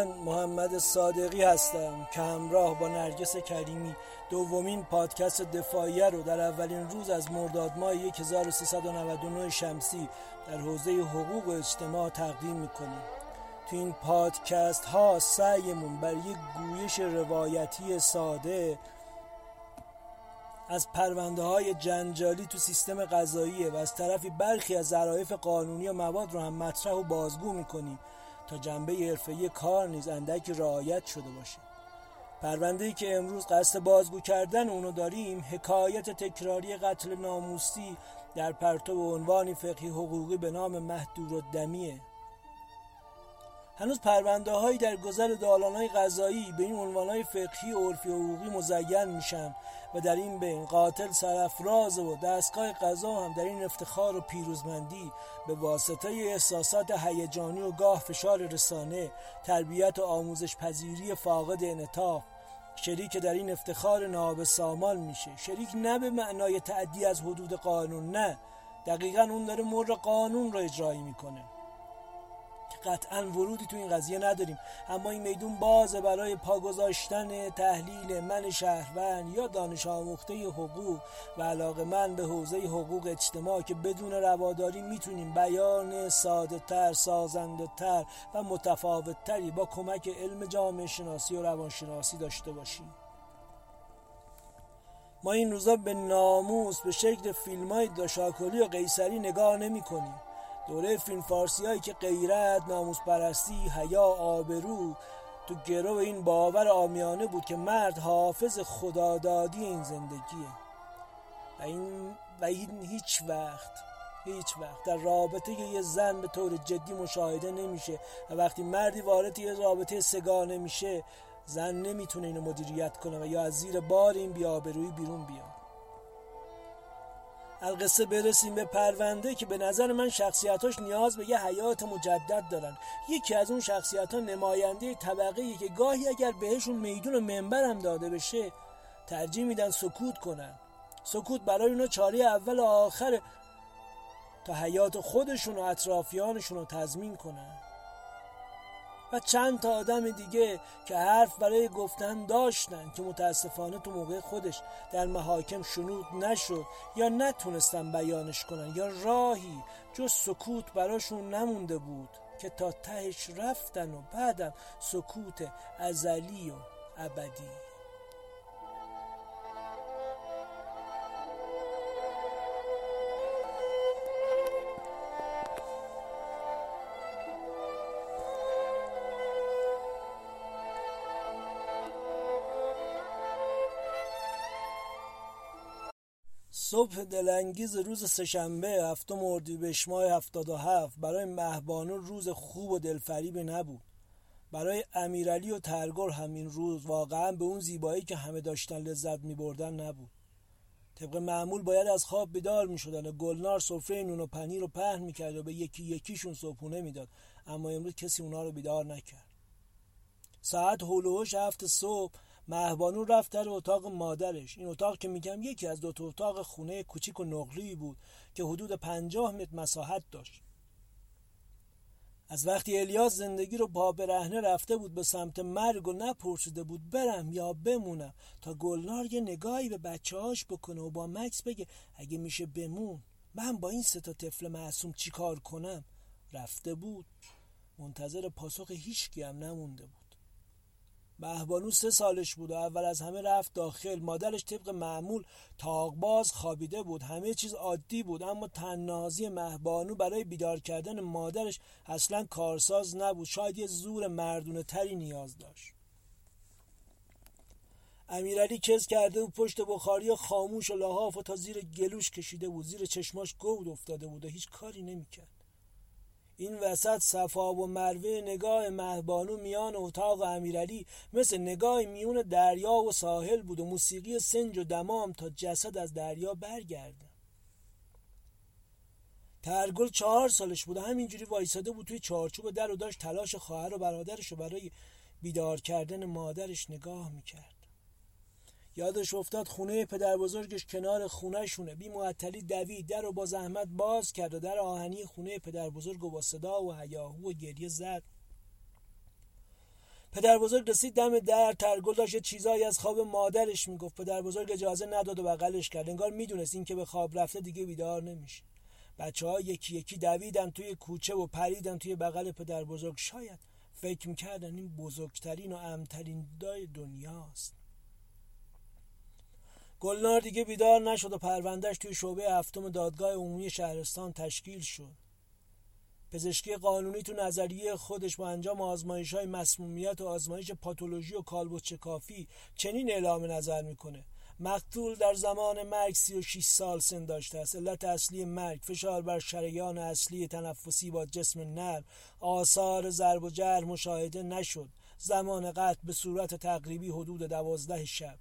من محمد صادقی هستم که همراه با نرگس کریمی دومین پادکست دفاعیه رو در اولین روز از مرداد ماه 1399 شمسی در حوزه حقوق و اجتماع تقدیم می‌کنیم. تو این پادکست ها سعیمون بر یک گویش روایتی ساده از پرونده های جنجالی تو سیستم قضاییه و از طرفی برخی از ظرافت قانونی و مواد رو هم مطرح و بازگو می‌کنیم. تا جنبه حرفه‌ای کار نیز اندکی رعایت شده باشه. پرونده ای که امروز قصد بازگو کردن اونو داریم حکایت تکراری قتل ناموسی در پرتو عنوانی فقهی حقوقی به نام محدور دمیه هنوز پرونده هایی در گذر دالان های قضایی به این عنوان های فقهی و عرفی حقوقی مزین میشن و در این بین قاتل سرفراز و دستگاه قضا هم در این افتخار و پیروزمندی به واسطه احساسات هیجانی و گاه فشار رسانه تربیت و آموزش پذیری فاقد انعطاف شریک در این افتخار ناب سامان میشه. شریک نه به معنای تعدی از حدود قانون نه دقیقا اون داره مر قانون رو اجرایی می‌کنه. قطعا ورودی تو این قضیه نداریم. اما این میدون بازه برای پا گذاشتن تحلیل من شهروند یا دانش آموخته حقوق و علاقه من به حوزه حقوق اجتماع که بدون رواداری می‌تونیم بیان ساده تر سازنده تر و متفاوت تری با کمک علم جامعه شناسی و روانشناسی داشته باشیم. ما این روزا به ناموس به شکل فیلم های داشاکلی و قیصری نگاه نمی کنیم دوره فیلم فارسی هایی که غیرت ناموس پرستی حیا آبرو تو گرو این باور آمیانه بود که مرد حافظ خدادادی این زندگیه. و این, و این هیچ وقت هیچ وقت در رابطه یه زن به طور جدی مشاهده نمیشه و وقتی مردی وارد یه رابطه سگانه میشه زن نمی‌تونه اینو مدیریت کنه و یا از زیر بار این بیابروی بیرون بیاد. القصه برسیم به پرونده که به نظر من شخصیتاش نیاز به یه حیات مجدد دارن. یکی از اون شخصیت ها نماینده طبقه که گاهی اگر بهشون میدون و منبر هم داده بشه ترجیح میدن سکوت کنن. سکوت برای اونا چاره اول و آخر تا حیات خودشون و اطرافیانشون رو تضمین کنن. و چند تا آدم دیگه که حرف برای گفتن داشتن که متاسفانه تو موقع خودش در محاکم شنود نشد یا نتونستن بیانش کنن یا راهی جز سکوت براشون نمونده بود که تا تهش رفتن و بعدم سکوت ازلی و ابدی. صبح دلانگیز روز سهشنبه هفتم اردیبهشت ماه هفتاد و هفت برای مهبانو روز خوب و دلفریبی نبود. برای امیرعلی و ترگل همین روز واقعا به اون زیبایی که همه داشتن لذت می بردن نبود. طبق معمول باید از خواب بیدار می شدن و گلنار سفره نون و پنیر رو پهن می کرد و به یکی یکیشون صبحونه می‌داد اما امروز کسی اونا رو بیدار نکرد. ساعت هلوهوش هفت صبح مهبانو رفت در اتاق مادرش. این اتاق که میگم یکی از دو تا اتاق خونه کوچیک و نقلی بود که حدود پنجاه متر مساحت داشت. از وقتی الیاس زندگی رو با برهنه رفته بود به سمت مرگ و نپرسیده بود برم یا بمونم تا گلنار یه نگاهی به بچه هاش بکنه و با مکس بگه اگه میشه بمون من با این سه تا طفل معصوم چی کار کنم؟ رفته بود. منتظر پاسخ هیچکی هم نمونده بود. مهبانو سه سالش بود و اول از همه رفت داخل. مادرش طبق معمول تاقباز خوابیده بود. همه چیز عادی بود اما تننازی مهبانو برای بیدار کردن مادرش اصلا کارساز نبود. شاید یه زور مردونه تری نیاز داشت. امیرعلی کز کرده و پشت بخاری خاموش و لحاف و تا زیر گلوش کشیده بود. زیر چشماش گود افتاده بود و هیچ کاری نمی‌کرد. این وسط صفا و مروه نگاه مهبانو میان اتاق امیرعلی مثل نگاه میون دریا و ساحل بود و موسیقی سنج و دمام تا جسد از دریا برگرده ترگل چهار سالش بود همینجوری وایساده بود توی چارچوب در و داشت تلاش خواهر و برادرش رو برای بیدار کردن مادرش نگاه می‌کرد. یادش افتاد خونه پدر بزرگش کنار خونه شونه بی معطلی دوید. در رو با زحمت باز کرد و در آهنی خونه پدر بزرگ و با صدا و هیاهو و گریه زد. پدر بزرگ رسید دم در ترگل داشت چیزایی از خواب مادرش می‌گفت. پدر بزرگ اجازه نداد و بغلش کرد. انگار می‌دونست این که به خواب رفته دیگه بیدار نمیشه. بچه ها یکی یکی دویدن توی کوچه و پریدن توی بغل پدر بزرگ شاید فکر می‌کردن این بزرگترین و امترین دای دنیاست. گلنار دیگه بیدار نشد و پروندهش توی شعبه هفتم دادگاه عمومی شهرستان تشکیل شد. پزشکی قانونی تو نظریه خودش با انجام آزمایش های مسمومیت و آزمایش پاتولوژی و کالبوچ کافی چنین اعلام نظر می‌کنه. مقتول در زمان مرگ 36 سال سن داشته است. علت اصلی مرگ فشار بر شریان اصلی تنفسی با جسم نرم آثار ضرب و جرح مشاهده نشد. زمان قتل به صورت تقریبی حدود دوازده شب.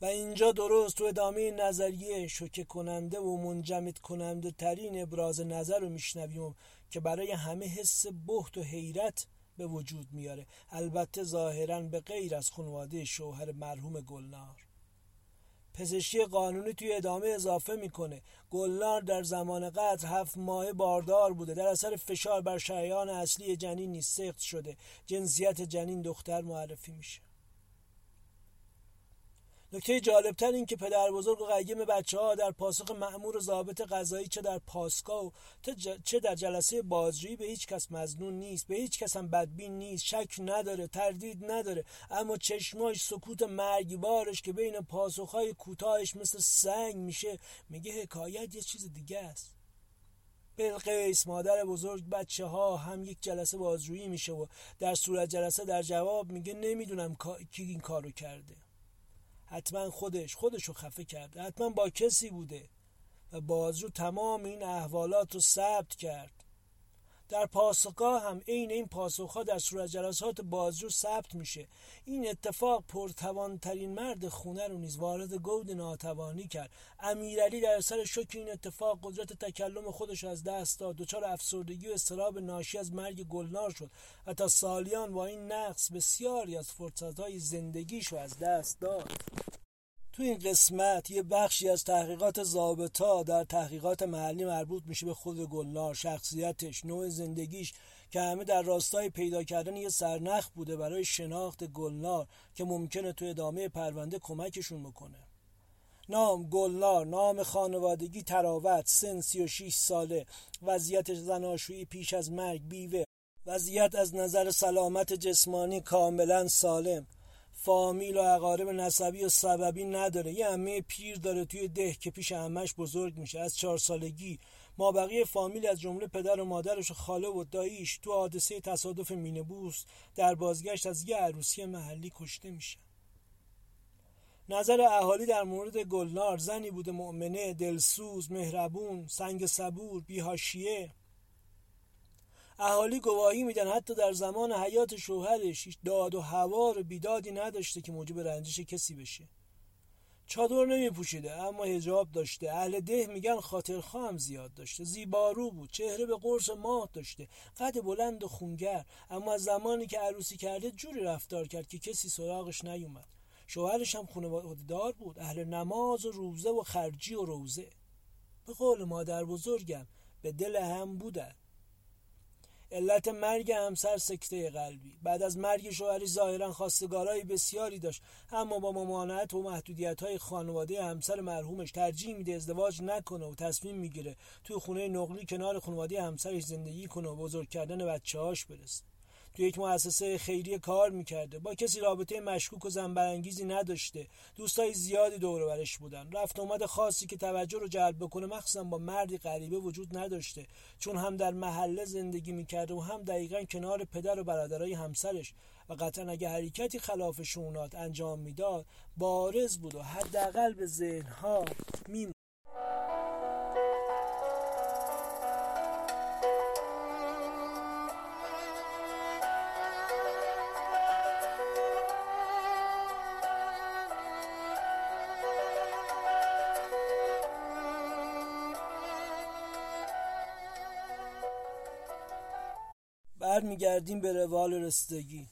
و اینجا درست تو ادامه نظریه شوکه کننده و منجمد کننده ترین ابراز نظر رو میشنویم که برای همه حس بحت و حیرت به وجود میاره. البته ظاهرا به غیر از خانواده شوهر مرحوم گلنار. پزشکی قانونی توی ادامه اضافه می‌کنه. گلنار در زمان قتل هفت ماه باردار بوده. در اثر فشار بر شریان اصلی جنین سخت شده. جنسیت جنین دختر معرفی میشه. نکته جالبتر این که پدر بزرگ و قیم بچه ها در پاسخ معمور ضابط قضایی چه در پاسکا و چه در جلسه بازجویی به هیچ کس مزنون نیست به هیچ کس هم بدبین نیست شک نداره تردید نداره. اما چشماش سکوت مرگبارش که بین پاسخهای کوتاهش مثل سنگ میشه میگه حکایت یه چیز دیگه است. بلقیس مادر بزرگ بچه ها هم یک جلسه بازجویی میشه و در صورت جلسه در جواب میگه نمی‌دونم کی این کارو کرده. حتما خودش خودشو خفه کرده حتما با کسی بوده و بازجو تمام این احوالات رو ثبت کرد. در پاسخگاه هم عین این پاسخها در صورت جلسات بازجو ثبت میشه. این اتفاق پرتوانترین مرد خونه رو نیز وارد گود ناتوانی کرد. امیرعلی در سر شک این اتفاق قدرت تکلم خودش از دست داد. دچار افسردگی و استراب ناشی از مرگ گلنار شد و تا سالیان با این نقص بسیاری از فرصتهای زندگیش رو از دست داد. تو این قسمت یه بخشی از تحقیقات زابطا در تحقیقات محلی مربوط میشه به خود گلنار شخصیتش نوع زندگیش که همه در راستای پیدا کردن یه سرنخ بوده برای شناخت گلنار که ممکنه تو ادامه پرونده کمکشون بکنه. نام گلنار نام خانوادگی تراوت سن 36 ساله وضعیت زناشویی پیش از مرگ بیوه وضعیت از نظر سلامت جسمانی کاملا سالم. فامیل و اقارب نسبی و سببی نداره. یه امه پیر داره توی ده که پیش امش بزرگ میشه. از چهار سالگی ما بقیه فامیل از جمله پدر و مادرش و خاله و داییش تو حادثه تصادف مینبوس در بازگشت از یه عروسی محلی کشته میشه نظر اهالی در مورد گلنار زنی بوده مؤمنه دلسوز مهربون سنگ صبور بیهاشیه. اهالی گواهی میدن. حتی در زمان حیات شوهرش داد و هوار بیدادی نداشته که موجب رنجش کسی بشه. چادر نمی پوشیده اما هجاب داشته. اهل ده میگن خاطر هم زیاد داشته. زیبارو بود چهره به قرص ماه داشته. قد بلند و خونگر. اما از زمانی که عروسی کرده جوری رفتار کرد که کسی سراغش نیومد. شوهرش هم خانواده دار بود. اهل نماز و روزه و خرجی و روزه. به قول مادر بزرگم به دل هم بودن. علت مرگ همسر سکته قلبی. بعد از مرگ شوهری ظاهرا خواستگارای بسیاری داشت. اما با ممانعت و محدودیت های خانواده همسر مرحومش ترجیح میده ازدواج نکنه و تصمیم می‌گیره توی خونه نقلی کنار خانواده همسرش زندگی کنه و بزرگ کردن بچه هاش برسه. تو یک مؤسسه خیریه کار می‌کرده. با کسی رابطه مشکوک و زنبرانگیزی نداشته. دوستای زیادی دور برش بودن. رفت اومد خاصی که توجه رو جلب بکنه مخصوصا با مردی غریبه وجود نداشته. چون هم در محله زندگی می‌کرده و هم دقیقا کنار پدر و برادرای همسرش. و قطعا اگه حرکتی خلاف شونات انجام می‌داد بارز بود و حداقل به ذهنها می برمیگردیم به روال رستگی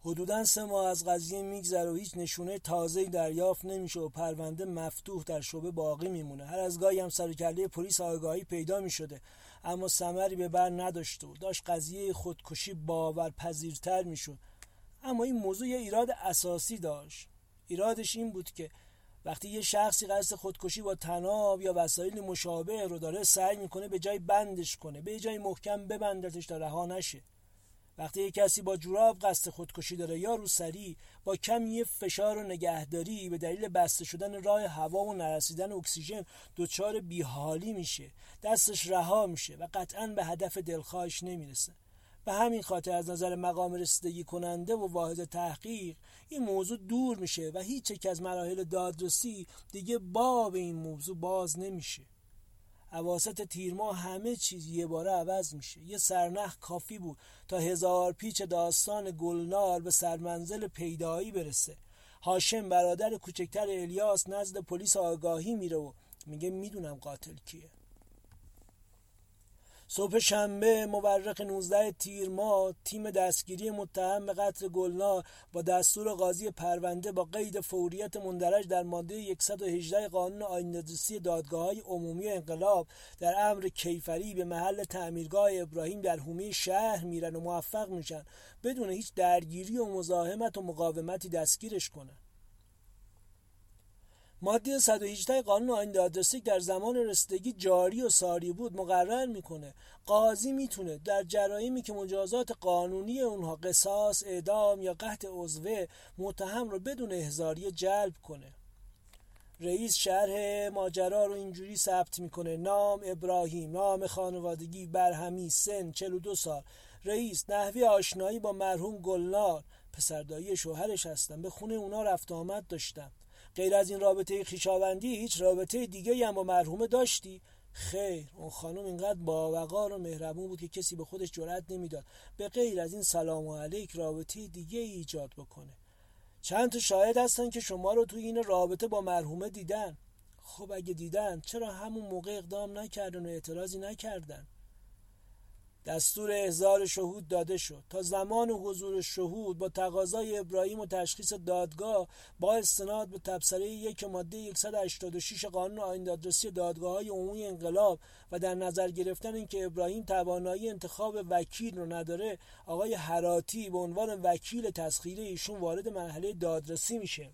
حدودا سه ماه از قضیه میگذره و هیچ نشونه تازه دریافت نمیشه و پرونده مفتوح در شعبه باقی میمونه. هر از گاهی هم سر کله پلیس آگاهی پیدا می‌شده اما ثمری به بر نداشته و داشت قضیه خودکشی باورپذیرتر می‌شد. اما این موضوع یه ایراد اساسی داشت. ایرادش این بود که وقتی یه شخصی قصد خودکشی با تناب یا وسایل مشابه رو داره سعی می‌کنه به جای بندش کنه به جای محکم ببندتش تا رها نشه. وقتی یه کسی با جوراب قصد خودکشی داره یا رو سری با کمی فشار و نگهداری به دلیل بسته شدن راه هوا و نرسیدن اکسیژن دچار بیحالی میشه دستش رها میشه و قطعا به هدف دلخواهش نمی‌رسه. به همین خاطر از نظر مقام رسیدگی کننده و واحد تحقیق این موضوع دور میشه و هیچ یک از مراحل دادرسی دیگه باب این موضوع باز نمیشه. عواست تیرما همه چیز یه باره عوض میشه. یه سرنخ کافی بود تا هزار پیچ داستان گلنار به سرمنزل پیدایی برسه. هاشم برادر کوچکتر الیاس نزد پلیس آگاهی میره و میگه می‌دونم قاتل کیه. صبح شنبه مورخ 19 تیر ماه تیم دستگیری متهم به قتل گلنار با دستور قاضی پرونده با قید فوریت مندرج در ماده 118 قانون آیندادرسی دادگاه های عمومی انقلاب در امر کیفری به محل تعمیرگاه ابراهیم در حومه شهر میرن و موفق میشن بدون هیچ درگیری و مزاحمت و مقاومتی دستگیرش کنن. ماده 118 قانون آیین دادرسی در زمان رسیدگی جاری و ساری بود مقرر می‌کنه. قاضی می‌تونه در جرایمی که مجازات قانونی اونها قصاص اعدام یا قطع عضوه متهم رو بدون احضاری جلب کنه. رئیس شرح ماجرا رو اینجوری ثبت می‌کنه. نام ابراهیم نام خانوادگی برهمی سن 42 سال. رئیس نحوی آشنایی با مرحوم گلنار. پسردایی شوهرش هستم به خونه اونا رفت آمد داشتم غیر از این رابطه خیشاوندی هیچ رابطه دیگه هم با مرحومه داشتی؟ خیر اون خانم اینقدر باوقار و مهربون بود که کسی به خودش جرأت نمی‌داد به غیر از این سلام و علیک رابطه دیگه ای ایجاد بکنه. چند تا شاهد هستن که شما رو توی این رابطه با مرحومه دیدن. خب اگه دیدن چرا همون موقع اقدام نکردن و اعتراضی نکردن؟ دستور احضار شهود داده شد. تا زمان حضور شهود با تقاضای ابراهیم و تشخیص دادگاه با استناد به تبصره یک ماده 186 قانون آیین دادرسی دادگاه های عمومی انقلاب و در نظر گرفتن اینکه ابراهیم توانایی انتخاب وکیل رو نداره آقای حراتی به عنوان وکیل تسخیری ایشون وارد مرحله دادرسی میشه.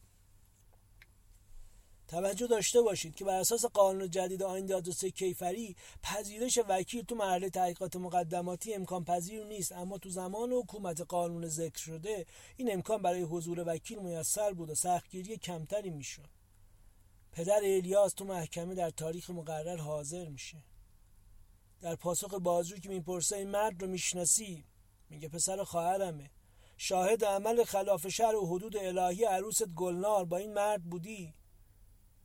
توجه داشته باشید که بر اساس قانون جدید آیین دادرسی کیفری پذیرش وکیل تو مرحله تحقیقات مقدماتی امکان پذیر نیست. اما تو زمان حکومت قانون ذکر شده این امکان برای حضور وکیل میسر بود و سختگیری کمتری می‌شد. پدر الیاس تو محکمه در تاریخ مقرر حاضر میشه. در پاسخ بازجو که می‌پرسه این مرد رو می‌شناسی؟ میگه پسر خواهرمه. شاهد عمل خلاف شهر و حدود الهی عروست گلنار با این مرد بودی؟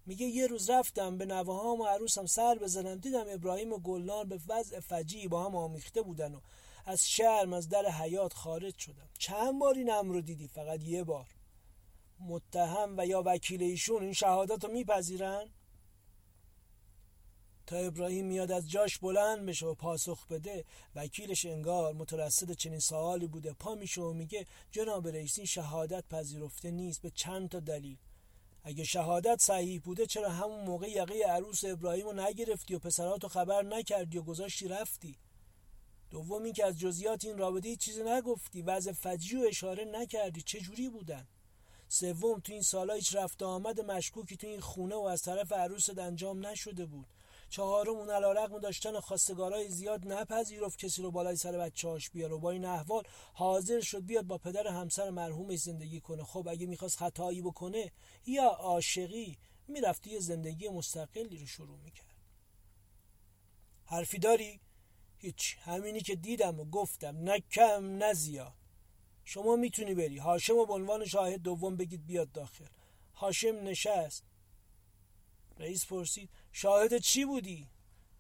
میگه یه روز رفتم به نوهام و عروسم سر بزنم دیدم ابراهیم و گلنار به وضع فجی با هم آمیخته بودن و از شرم از در حیات خارج شدم. چند بار این امر رو دیدی؟ فقط یه بار. متهم و یا وکیل ایشون این شهادت رو میپذیرن؟ تا ابراهیم میاد از جاش بلند بشه و پاسخ بده وکیلش انگار مترصد چنین سوالی بوده. پا میشه و میگه جناب رئیس این شهادت پذیرفته نیست به چند تا دلیل. اگه شهادت صحیح بوده چرا همون موقع یقه عروس ابراهیم رو نگرفتی و پسراتو خبر نکردی و گذاشتی رفتی؟ دوم این که از جزیات این رابطه چیزی نگفتی وضع فجی و اشاره نکردی. چه جوری بودن؟ سوم تو این سالا هیچ رفت آمد مشکوکی تو این خونه و از طرف عروست انجام نشده بود. چهارم اون علیرغم داشتن خواستگارای زیاد نپذیرفت کسی رو بالای سر بچه‌هاش بیاره. و با این احوال حاضر شد بیاد با پدر همسر مرحومش زندگی کنه. خب اگه می‌خواست خطایی بکنه یا عاشقی می‌رفت یه زندگی مستقلی رو شروع می‌کرد. حرفی داری؟ هیچ. همینی که دیدم و گفتم. نه کم نه زیاد. شما می‌تونی بری. هاشم و به عنوان شاهد دوم بگید بیاد داخل. هاشم نشست. رئیس پرسید شاهد چی بودی؟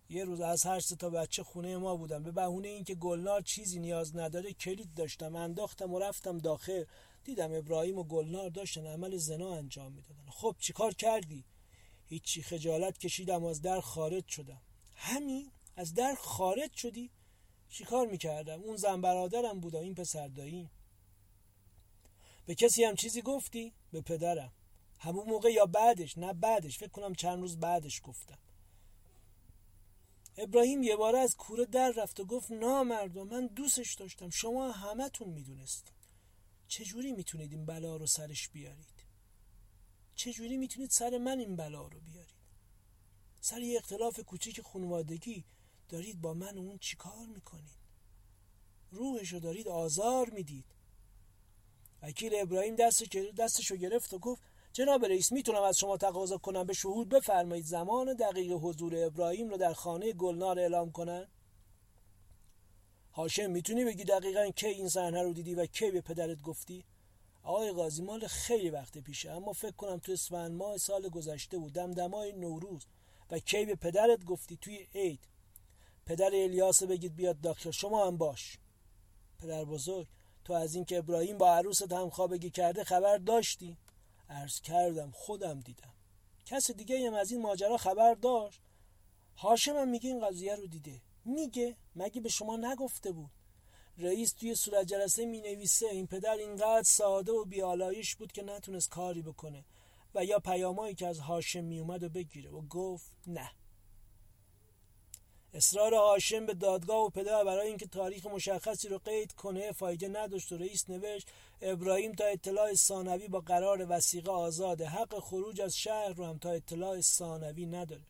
یه روز از هر سه تا بچه خونه ما بودم. به بهونه اینکه گلنار چیزی نیاز نداره کلید داشتم انداختم و رفتم داخل. دیدم ابراهیم و گلنار داشتن عمل زنا انجام می‌دادن. خب چیکار کردی؟ هیچی. خجالت کشیدم از در خارج شدم. همین؟ از در خارج شدی؟ چیکار می‌کردم؟ اون زن برادرم بود این پسر دایی. به کسی هم چیزی گفتی؟ به پدرم. همون موقع یا بعدش نه بعدش فکر کنم چند روز بعدش گفتم. ابراهیم یه بار از کوره در رفت و گفت نامردم من دوستش داشتم شما همتون می‌دونستید. چجوری می‌تونید این بلا رو سرش بیارید؟ چجوری می‌تونید سر من این بلا رو بیارید؟ سر یه اختلاف کوچیک خانوادگی دارید با من اون چیکار می‌کنید؟ روحش رو دارید آزار می‌دید. وکیل ابراهیم دستش رو گرفت و گفت جناب رئیس می‌تونم از شما تقاضا کنم به شهود بفرمایید زمان دقیق حضور ابراهیم رو در خانه گلنار اعلام کنن؟ هاشم می‌تونی بگی دقیقا کی این صحنه رو دیدی و کی به پدرت گفتی؟ آقای قاضی مال خیلی وقت پیشه اما فکر کنم تو اسفند ماه سال گذشته بود. دمدمای نوروز. و کی به پدرت گفتی توی عید؟ پدر الیاس بگید بیاد داخل. شما هم باش. پدر بزرگ تو از اینکه ابراهیم با عروست هم خوابگی کرده خبر داشتی؟ عرض کردم خودم دیدم. کس دیگه هم از این ماجرا خبر داشت؟ هاشم هم میگه این قضیه رو دیده. میگه؟ مگه به شما نگفته بود؟ رئیس توی صورت جلسه می نویسه این پدر اینقدر ساده و بیالایش بود که نتونست کاری بکنه و یا پیامایی که از هاشم می اومد و بگیره و گفت نه. اصرار هاشم به دادگاه و پدر برای اینکه تاریخ مشخصی رو قید کنه فایده نداشت و رئیس نوشت ابراهیم تا اطلاع ثانوی با قرار وسیقه آزاده حق خروج از شهر رو هم تا اطلاع ثانوی نداره.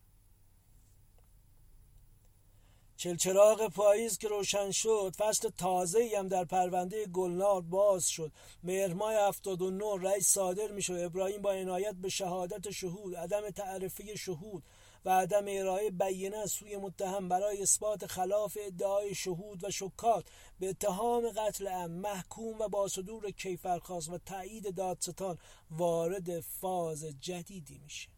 چلچراغ پاییز که روشن شد فصل تازه هم در پرونده گلنار باز شد. مهرمای 79 رئیس صادر می شد ابراهیم با عنایت به شهادت شهود عدم تعرفه شهود. و عدم ارائه بیانه از سوی متهم برای اثبات خلاف ادعای شهود و شکات به اتهام قتل ام محکوم و با صدور کیفرخواست و تایید دادستان وارد فاز جدیدی میشه.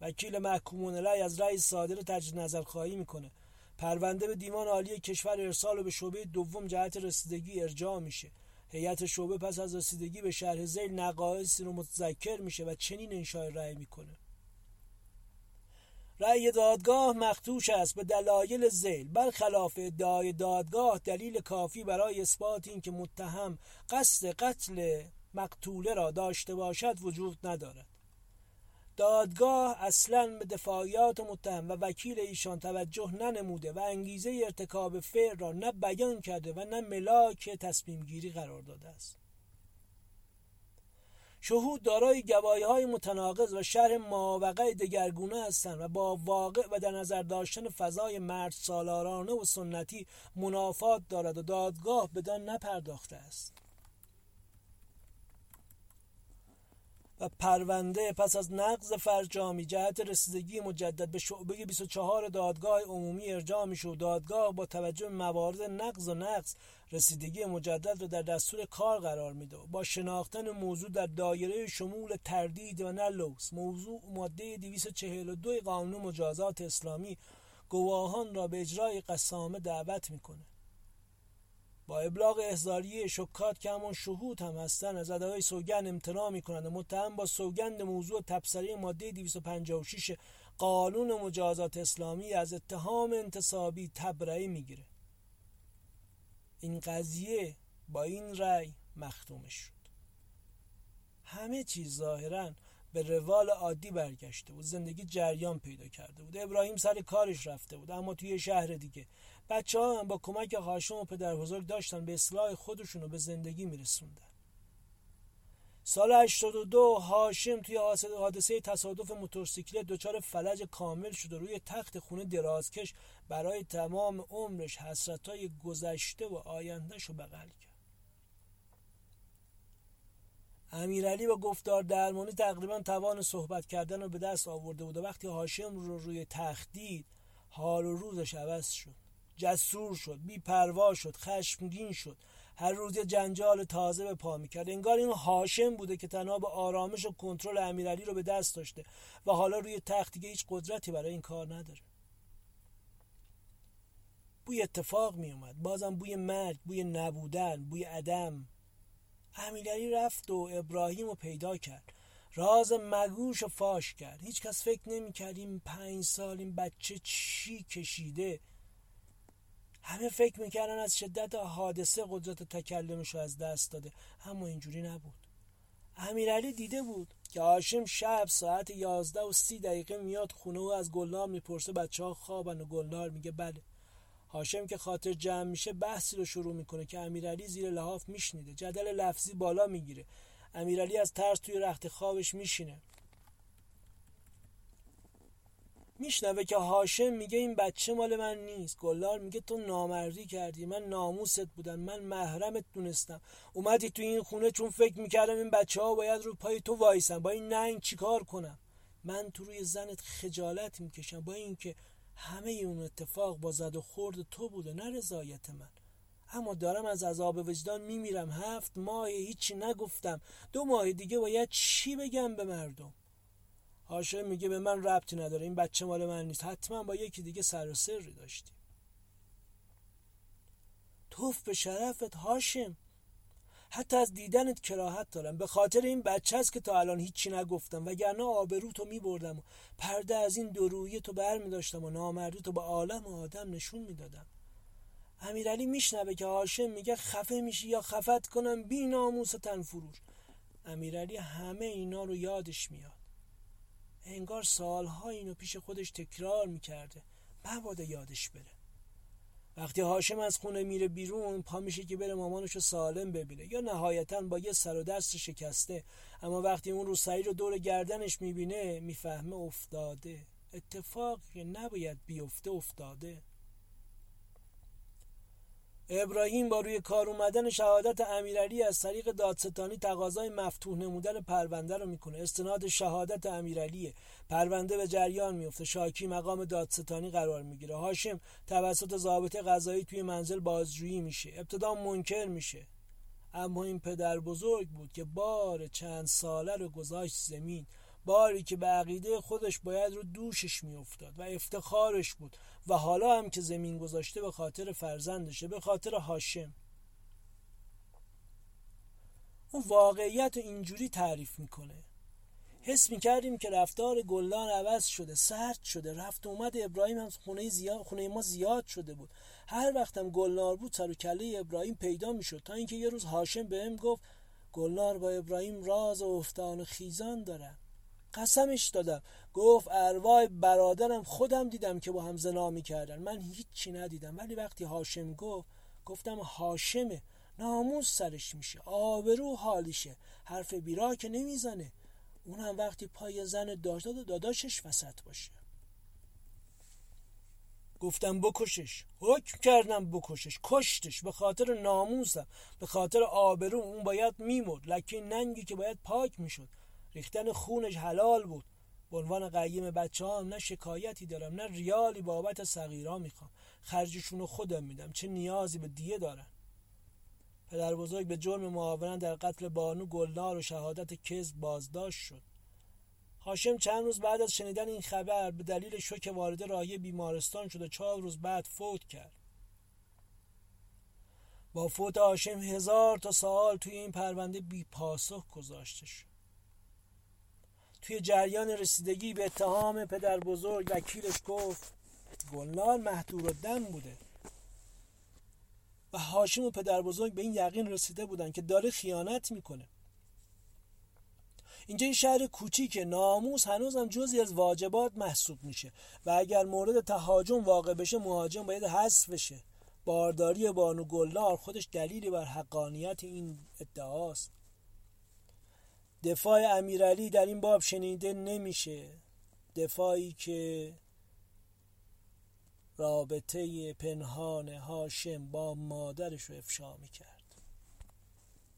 وکیل محکومون علی از رئیس صادر تجدید نظر خواهی می‌کنه. پرونده به دیوان عالی کشور ارسال و به شعبه دوم جهت رسیدگی ارجاع میشه. هیئت شعبه پس از رسیدگی به شرح زیل نقایصی رو متذکر میشه و چنین انشای رأی می‌کنه. رأی دادگاه مختوش است به دلایل زیل برخلاف ادعای دادگاه دلیل کافی برای اثبات اینکه متهم قصد قتل مقتوله را داشته باشد وجود ندارد. دادگاه اصلا به دفاعیات متهم و وکیل ایشان توجه ننموده و انگیزه ارتکاب فعل را نه بیان کرده و نه ملاک تصمیم گیری قرار داده است. شهود دارای گواهی های متناقض و شرح ماوقع دگرگونه هستند و با واقع و در نظر داشتن فضای مرد سالارانه و سنتی منافات دارد و دادگاه بدان نپرداخته است. و پرونده پس از نقض فرجامی جهت رسیدگی مجدد به شعبه 24 دادگاه عمومی ارجاع می شود دادگاه با توجه به موارد نقض و نقض رسیدگی مجدد را در دستور کار قرار میده با شناختن موضوع در دایره شمول تردید و نه موضوع ماده 242 قانون مجازات اسلامی گواهان را به اجرای قسامه دعوت می‌کنه با ابلاغ احضاری شکات که همون شهود هم هستن از ادای سوگند امتناع می‌کنند متهم با سوگند موضوع تبصره ماده 256 قانون مجازات اسلامی از اتهام انتصابی تبرئه می‌گیره. این قضیه با این رأی مختومش شد. همه چیز ظاهرا به روال عادی برگشته بود. زندگی جریان پیدا کرده بود. ابراهیم سر کارش رفته بود اما توی شهر دیگه. بچه ها هم با کمک هاشم و پدر بزرگ داشتن به اصلاح خودشون رو به زندگی میرسوندن. سال 82 هاشم توی حادثه تصادف موتورسیکلت دچار فلج کامل شد و روی تخت خونه درازکش برای تمام عمرش حسرتای گذشته و آیندهش رو بغل کرد. امیرعلی با گفتار درمانی تقریبا توان صحبت کردن رو به دست آورده بود و وقتی هاشم رو روی تخت دید حال و روزش عوض شد. جسور شد بی پروا شد خشمگین شد. هر روز یه جنجال تازه به پا می‌کرد. انگار این هاشم بوده که تنها به آرامش و کنترل امیرعلی رو به دست داشته و حالا روی تخت دیگه هیچ قدرتی برای این کار نداره. بوی اتفاق می اومد بازم بوی مرگ بوی نبودن بوی عدم. امیرعلی رفت و ابراهیم رو پیدا کرد. راز مگوش رو فاش کرد. هیچ کس فکر نمی کرد این پنج سال این بچه چی کشیده. همه فکر می‌کردن از شدت حادثه قدرت تکلمش رو از دست داده. اما اینجوری نبود. امیرعلی دیده بود که هاشم شب ساعت یازده و سی دقیقه میاد خونه و از گلنار می‌پرسه بچه ها خوابن و گلنار میگه بله. هاشم که خاطر جمع میشه بحثی رو شروع می‌کنه که امیرعلی زیر لحاف میشنیده. جدل لفظی بالا می‌گیره. امیرعلی از ترس توی رخت خوابش میشینه. میشنوه که هاشم میگه این بچه مال من نیست. گلار میگه تو نامردی کردی. من ناموست بودم. من محرمت دونستم. اومدی تو این خونه چون فکر می‌کردم این بچه ها باید رو پای تو وایسن. با این ننگ چیکار کنم؟ من تو روی زنت خجالت می‌کشم. با اینکه همه اون اتفاق با زد و خورد تو بوده. نه رضایت من. اما دارم از عذاب وجدان میمیرم. هفت ماه هیچی نگفتم. دو ماه دیگه باید چی بگم به مردم؟ هاشم میگه به من ربطی نداره این بچه مال من نیست. حتما با یکی دیگه سر و سری داشتی توف به شرفت هاشم. حتی از دیدنت کراهت دارم. به خاطر این بچه است که تا الان هیچی نگفتم وگرنه آبرو تو میبردم و پرده از این درویه تو بر میداشتم و نامردی تو به عالم و آدم نشون می‌دادم. امیرعلی میشنوه که هاشم میگه خفه میشی یا خفت کنم بی ناموس تن فروش. امیرعلی همه اینا رو یادش میاد. انگار سالها اینو پیش خودش تکرار می‌کرده. مبادا یادش بره. وقتی هاشم از خونه میره بیرون پا میشه که بره مامانش رو سالم ببینه. یا نهایتا با یه سر و دست شکسته. اما وقتی اون رو سعی رو دور گردنش می‌بینه می‌فهمه افتاده. اتفاقی نباید بیفته افتاده. ابراهیم با روی کار اومدن شهادت امیرعلی از طریق دادستانی تقاضای مفتوح نمودن پرونده رو می‌کنه. استناد شهادت امیرعلیه. پرونده به جریان میفته شاکی مقام دادستانی قرار می‌گیره. هاشم توسط ضابط قضایی توی منزل بازجویی میشه. ابتدا منکر میشه. اما این پدر بزرگ بود که بار چند ساله رو گذاشت زمین. باری که به عقیده خودش باید رو دوشش میافتاد و افتخارش بود و حالا هم که زمین گذاشته به خاطر فرزندشه به خاطر هاشم. اون واقعیت رو اینجوری تعریف می‌کنه. حس می‌کردیم که رفتار گلدان عوض شده سرد شده رفت اومد ابراهیم هم خونه, زیاد، خونه ما زیاد شده بود. هر وقتم گلنار بود سر و کله ابراهیم پیدا می‌شد تا اینکه یه روز هاشم بهم گفت گلنار با ابراهیم راز و افتان و خیزان دارن قسمش دادم. گفت ارواح برادرم خودم دیدم که با هم زنا می‌کردن. من هیچی ندیدم. ولی وقتی هاشم گفت گفتم هاشمه. ناموس سرش میشه. آبرو حالیشه. حرف بیرا که نمی‌زنه. اونم وقتی پای زن داشت داداشش وسط باشه. گفتم بکشش. حکم کردم بکشش. کشتش. به خاطر ناموسم. به خاطر آبرو. اون باید میمرد. لکه ننگی که باید پاک می‌شد. ریختن خونش حلال بود. به عنوان قیم بچه هم نه شکایتی دارم نه ریالی بابت صغیرا می‌خوام. خرجشونو خودم میدم چه نیازی به دیه دارن؟ پدر بزرگ به جرم معاونت در قتل بانو گلنار و شهادت کذب بازداشت شد. هاشم چند روز بعد از شنیدن این خبر به دلیل شوک وارد رایه بیمارستان شد و چهار روز بعد فوت کرد. با فوت هاشم هزار تا سوال توی این پرونده بی پاسخ گذاشته شد. توی جریان رسیدگی به اتهام پدر بزرگ وکیلش گفت گلنار محدور و دم بوده. و هاشم و پدر بزرگ به این یقین رسیده بودن که داره خیانت می‌کنه. اینجا این شهر کوچیک ناموس هنوزم جزی از واجبات محسوب میشه و اگر مورد تهاجم واقع بشه مهاجم باید حذف بشه. بارداری بانو گلنار خودش دلیلی بر حقانیت این ادعاست. دفاع امیرعلی در این باب شنیده نمیشه. دفاعی که رابطه پنهان هاشم با مادرش رو افشا می‌کرد.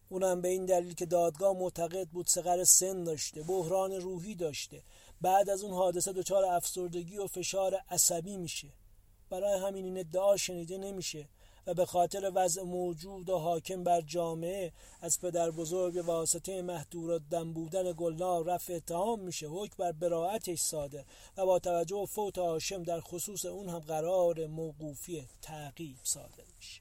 اونم به این دلیل که دادگاه معتقد بود سقر سن داشته بحران روحی داشته. بعد از اون حادثه دچار افسردگی و فشار عصبی میشه. برای همین این ادعا شنیده نمیشه. و به خاطر وضع موجود و حاکم بر جامعه از پدر بزرگ واسطه محدور دم بودن گلنار رفع اتهام میشه حکم بر براعتش ساده و با توجه و فوت هاشم در خصوص اون هم قرار موقوفی تعقیب ساده میشه.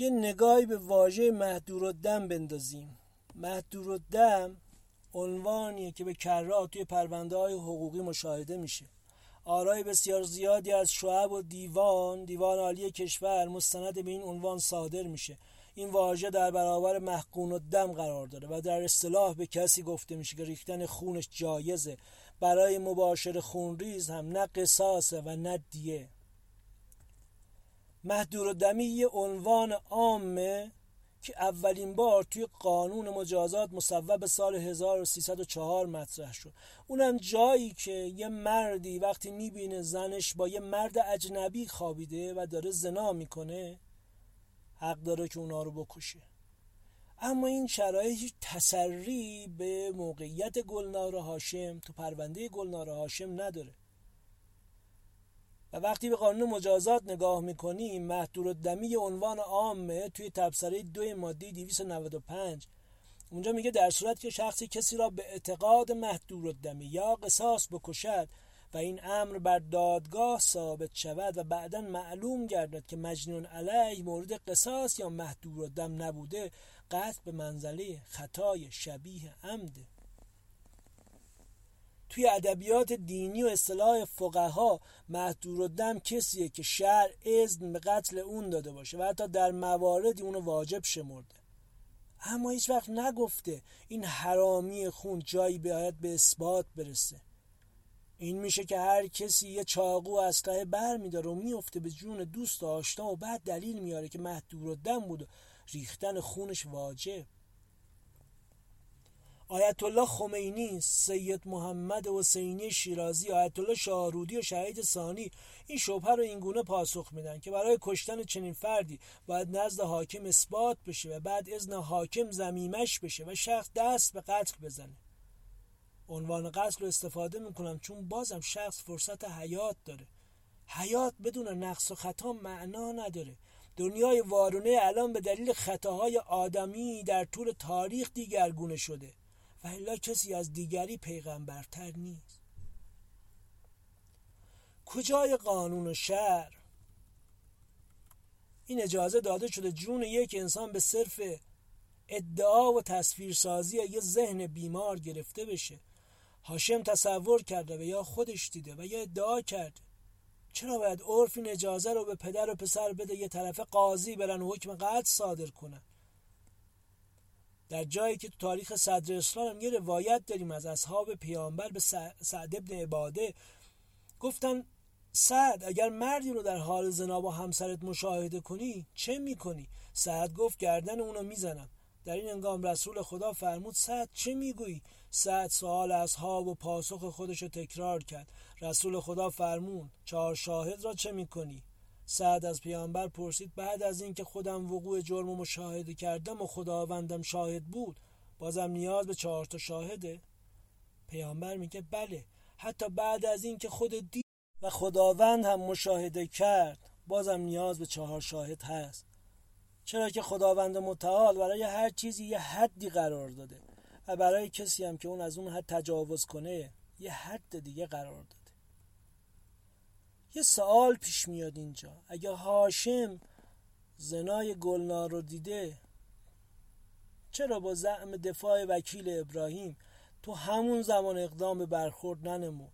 یه نگاهی به واژه دم بندازیم. مهدور و دم عنوانیه که به کرات توی پرونده های حقوقی مشاهده میشه. آرای بسیار زیادی از شعب و دیوان دیوان عالی کشور مستند به این عنوان صادر میشه. این واژه در برابر محقون و دم قرار داره و در اصطلاح به کسی گفته میشه که ریختن خونش جایزه. برای مباشر خونریز هم نه قصاصه و نه دیه. مهدور و دمی یه عنوان عامه که اولین بار توی قانون مجازات مصوب سال 1304 مطرح شد. اونم جایی که یه مردی وقتی می‌بینه زنش با یه مرد اجنبی خوابیده و داره زنا می‌کنه حق داره که اونا رو بکشه. اما این شرایط تسری به موقعیت گلنار هاشم تو پرونده گلنار هاشم نداره. و وقتی به قانون مجازات نگاه می‌کنیم محدور دمی عنوان عامه توی تبصره دو ماده 295 اونجا میگه در صورت که شخصی کسی را به اعتقاد محدور دمی یا قصاص بکشد و این امر بر دادگاه ثابت شود و بعدا معلوم گردد که مجنون علیه مورد قصاص یا محدور دم نبوده قصد به منزله خطای شبیه عمده توی ادبیات دینی و اصطلاح فقها محدور دم کسیه که شهر اذن به قتل اون داده باشه و حتی در مواردی اونو واجب شمرده. اما هیچ وقت نگفته این حرامی خون جایی باید به اثبات برسه. این میشه که هر کسی یه چاقو اسلحه بر میداره و میفته به جون دوست آشنا و بعد دلیل میاره که محدور دم بود و ریختن خونش واجب. آیت الله خمینی سید محمد حسینی شیرازی آیت الله شاهرودی و شهید ثانی این شبهه رو اینگونه پاسخ میدن که برای کشتن چنین فردی باید نزد حاکم اثبات بشه و بعد اذن حاکم زمیمش بشه و شخص دست به قتل بزنه. عنوان قتل رو استفاده می‌کنم چون بازم شخص فرصت حیات داره. حیات بدون نقص و خطا معنا نداره. دنیای وارونه الان به دلیل خطاهای آدمی در طول تاریخ دیگرگونه شده. و الا کسی از دیگری پیغمبرتر نیست. کجای قانون و شهر این اجازه داده شده جون یک انسان به صرف ادعا و تصویرسازی یه ذهن بیمار گرفته بشه. هاشم تصور کرده و یا خودش دیده و یا ادعا کرده. چرا باید عرف این اجازه رو به پدر و پسر بده یه طرف قاضی برن و حکم قتل صادر کنن؟ در جایی که تو تاریخ صدر اسلام هم یه روایت داریم از اصحاب پیامبر به سعد ابن عباده گفتن سعد اگر مردی رو در حال زنا با همسرت مشاهده کنی چه می‌کنی؟ سعد گفت گردن اونو می‌زنم در این انگام رسول خدا فرمود سعد چه می‌گویی؟ سعد سوال اصحاب و پاسخ خودش رو تکرار کرد رسول خدا فرمون چهار شاهد را چه می‌کنی؟ سعد از پیامبر پرسید بعد از اینکه خودم وقوع جرم و مشاهده کردم و خداوندم شاهد بود بازم نیاز به چهار تا شاهده؟ پیامبر میگه بله. حتی بعد از اینکه خود دید و خداوند هم مشاهده کرد بازم نیاز به چهار شاهد هست. چرا که خداوند متعال برای هر چیزی یه حدی قرار داده و برای کسی هم که اون از اون حد تجاوز کنه یه حد دیگه قرار داده. یه سوال پیش میاد اینجا. اگه هاشم زنای گلنار رو دیده چرا با زعم دفاع وکیل ابراهیم تو همون زمان اقدام به برخورد ننمود؟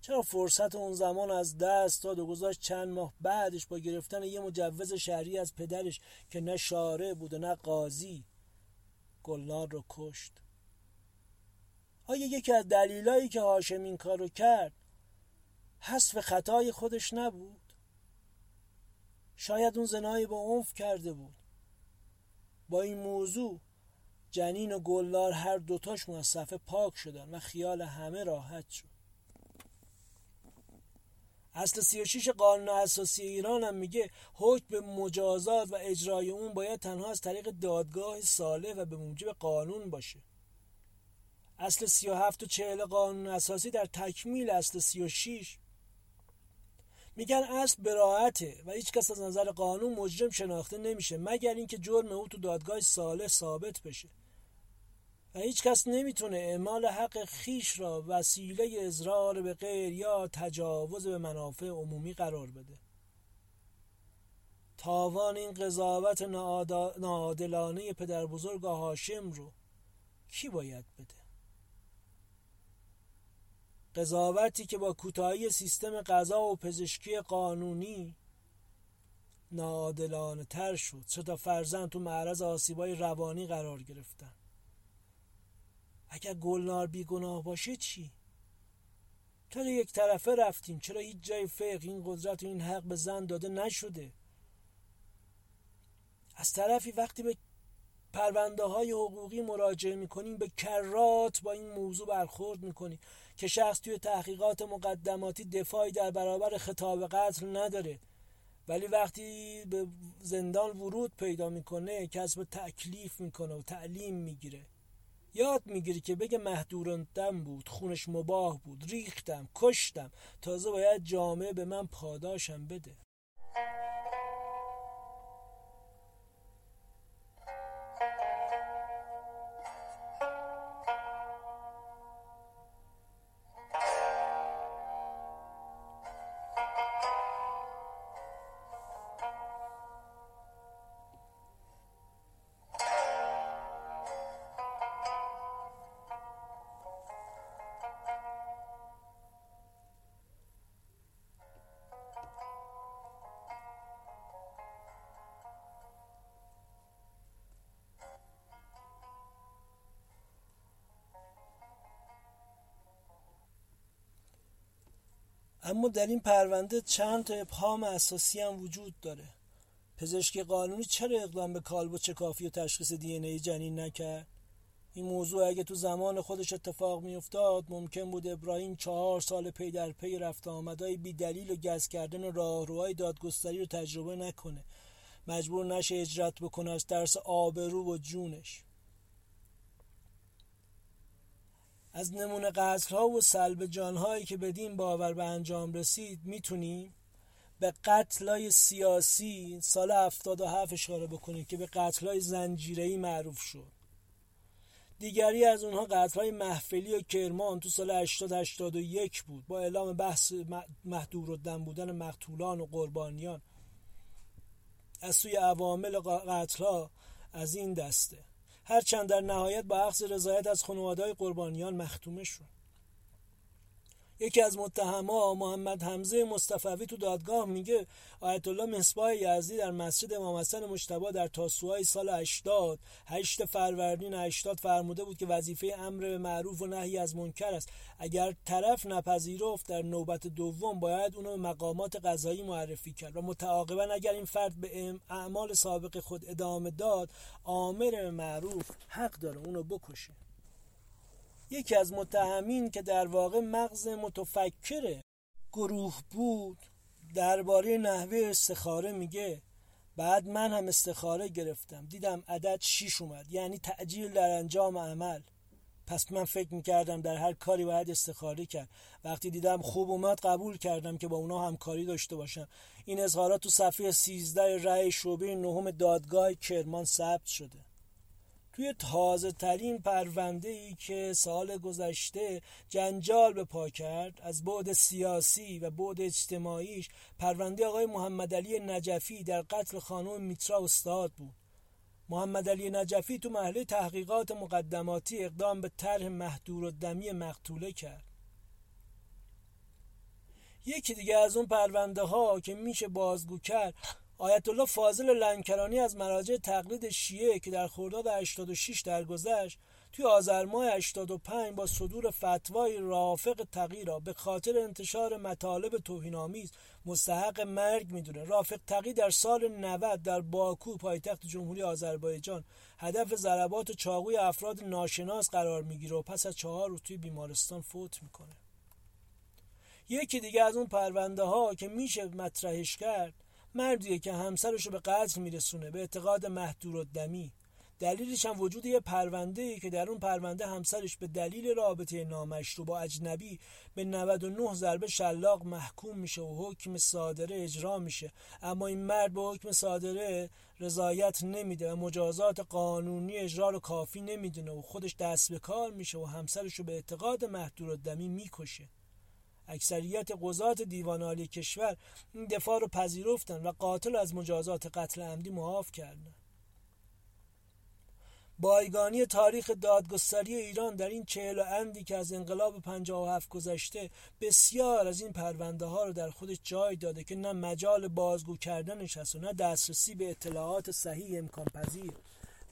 چرا فرصت اون زمان از دست داد و گذاشت چند ماه بعدش با گرفتن یه مجوز شهری از پدرش که نه شاره بود و نه قاضی گلنار رو کشت؟ آیا یکی از دلیلایی که هاشم این کارو کرد حذف خطای خودش نبود. شاید اون زنایی با عنف کرده بود. با این موضوع جنین و گلدار هر دوتاشون از صفحه پاک شدن و خیال همه راحت شد. اصل 36 قانون اساسی ایران هم میگه حکم مجازات و اجرای اون باید تنها از طریق دادگاه صالح و به موجب قانون باشه. اصل 37 و 40 قانون اساسی در تکمیل اصل 36 میگن اصل براعته و هیچ کس از نظر قانون مجرم شناخته نمیشه مگر اینکه جرم او تو دادگاه صالح ثابت بشه و هیچ کس نمی‌تونه اعمال حق خیش را وسیله اضرار به غیر یا تجاوز به منافع عمومی قرار بده. تاوان این قضاوت ناعادلانه پدر بزرگ هاشم رو کی باید بده قضاوتی که با کوتاهی سیستم قضا و پزشکی قانونی ناعادلانه تر شد. چه تا فرزند تو معرض آسیبای روانی قرار گرفتن. اگر گلنار بیگناه باشه چی؟ چرا یک طرفه رفتیم. چرا هیچ جای فقه این قدرت و این حق به زن داده نشده؟ از طرفی وقتی به پرونده های حقوقی مراجعه می‌کنیم به کرات با این موضوع برخورد می‌کنیم. که شخص توی تحقیقات مقدماتی دفاعی در برابر خطاب قتل نداره. ولی وقتی به زندان ورود پیدا می‌کنه کسب تکلیف می‌کنه و تعلیم می‌گیره. یاد می‌گیری که بگه محدورندم بود خونش مباه بود ریختم کشتم. تازه باید جامعه به من پاداشم بده. اما در این پرونده چند تا ابهام اساسی هم وجود داره. پزشکی قانونی چرا اقدام به کالبد شکافی و تشخیص DNA جنین نکرد؟ این موضوع اگه تو زمان خودش اتفاق میافتاد ممکن بود ابراهیم چهار سال پی در پی رفت آمدهای بی دلیل و گز کردن راهروهای دادگستری رو تجربه نکنه. مجبور نشه هجرت بکنه از ترس آبرو و جونش. از نمونه ها و سلب جانهایی که بدین باور به انجام رسید می‌تونیم به قتلای سیاسی سال 77 اشاره بکنیم که به قتلای زنجیره‌ای معروف شد. دیگری از اونها قتلهای محفلی و کرمان تو سال 80 81 بود. با اعلام بحث محدور دم بودن مقتولان و قربانیان. از سوی عوامل قتلها از این دسته. هرچند در نهایت با اخذ رضایت از خانواده‌های قربانیان مختومه شد. یکی از متهما محمد حمزه مصطفوی تو دادگاه میگه آیت الله مصباح یزدی در مسجد امام حسن مجتبی در تاسوهای سال 80 8 فروردین 80 فرموده بود که وظیفه امر به معروف و نهی از منکر است. اگر طرف نپذیرفت در نوبت دوم باید اونو به مقامات قضایی معرفی کرد و متعاقبا اگر این فرد به اعمال سابق خود ادامه داد آمر معروف حق داره اونو بکشه. یکی از متهمین که در واقع مغز متفکر گروه بود. درباره نحوه استخاره میگه. بعد من هم استخاره گرفتم. دیدم عدد شیش اومد. یعنی تعجیل در انجام عمل. پس من فکر می‌کردم در هر کاری باید استخاره کرد. وقتی دیدم خوب اومد قبول کردم که با اونا همکاری داشته باشم. این اظهارات تو صفحه 13 رأی شعبه نهم دادگاه کرمان ثبت شده. توی تازه ترین پرونده ای که سال گذشته جنجال به پا کرد از بعد سیاسی و بعد اجتماعیش پرونده آقای محمد علی نجفی در قتل خانم میترا استاد بود. محمد علی نجفی تو محله تحقیقات مقدماتی اقدام به طرح محدور و دمی مقتوله کرد. یکی دیگه از اون پرونده ها که میشه بازگو کرد آیت الله فاضل لنکرانی از مراجع تقلید شیعه که در خرداد 86 درگذشت توی آذر ماه 85 با صدور فتوای رافق تغییر به خاطر انتشار مطالب توهین‌آمیز مستحق مرگ می‌دونه. رافق تقی در سال 90 در باکو پایتخت جمهوری آذربایجان هدف ضربات چاقوی افراد ناشناس قرار می‌گیره و پس از چهار روز توی بیمارستان فوت می‌کنه. یکی دیگه از اون پرونده ها که میشه مطرحش کرد مردیه که همسرش رو به قتل میرسونه به اعتقاد محدور و دمی دلیلش هم وجود یه پرونده ای که در اون پرونده همسرش به دلیل رابطه نامشروع با اجنبی به 99 ضربه شلاق محکوم میشه و حکم صادره اجرا میشه. اما این مرد به حکم صادره رضایت نمیده و مجازات قانونی اجرا رو کافی نمی‌دونه و خودش دست به کار میشه و همسرش رو به اعتقاد محدور دمی می‌کشه. اکثریت قضات دیوان عالی کشور این دفاع رو پذیرفتن و قاتل از مجازات قتل عمدی معاف کردند بایگانی تاریخ دادگستری ایران در این چهل و اندی که از انقلاب 57 گذشته بسیار از این پرونده ها رو در خودش جای داده که نه مجال بازگو کردنش هست و نه دسترسی به اطلاعات صحیح امکان پذیر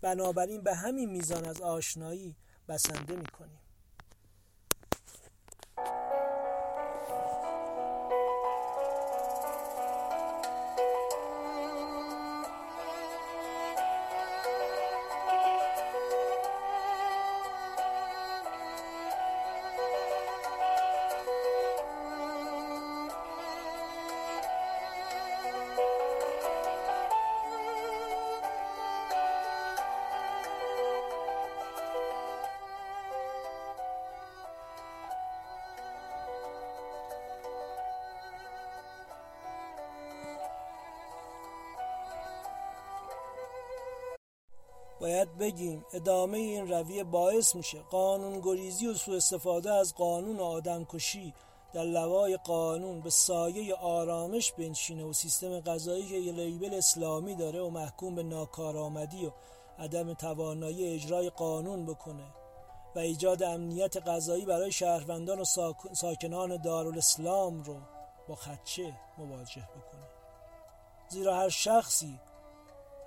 بنابراین به همین میزان از آشنایی بسنده می‌کنیم. باید بگیم ادامه این رویه باعث میشه قانون گریزی و سوء استفاده از قانون آدمکشی در لوای قانون به سایه آرامش بنشینه و سیستم قضایی که یه لیبل اسلامی داره و محکوم به ناکارآمدی و عدم توانایی اجرای قانون بکنه و ایجاد امنیت قضایی برای شهروندان و ساکنان دارالاسلام رو با خدچه مواجه بکنه. زیرا هر شخصی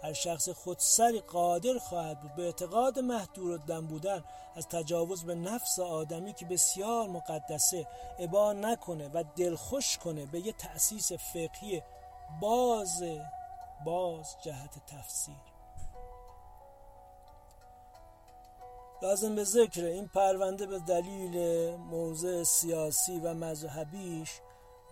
هر شخص خودسری قادر خواهد بود. به اعتقاد محدور دم بودن از تجاوز به نفس آدمی که بسیار مقدسه ابا نکنه و دلخوش کنه به یه تأسیس فقهی باز باز جهت تفسیر. لازم به ذکر این پرونده به دلیل موضع سیاسی و مذهبیش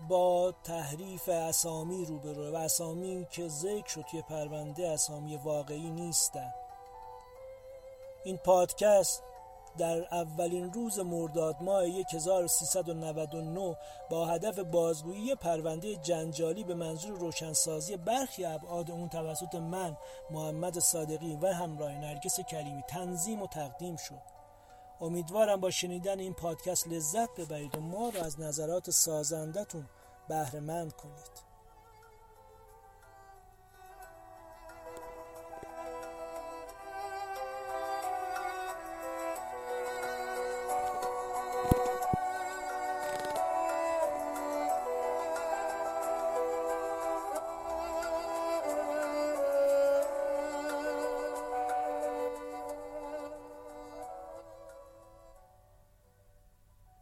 با تحریف اسامی روبرو و اسامی که ذکر شد توی پرونده اسامی واقعی نیستن. این پادکست در اولین روز مرداد ماه 1399 با هدف بازگویی پرونده جنجالی به منظور روشنسازی برخی ابعاد اون توسط من محمد صادقی و همراه نرگس کریمی تنظیم و تقدیم شد. امیدوارم با شنیدن این پادکست لذت ببرید و ما رو از نظرات سازندتون بهره مند کنید.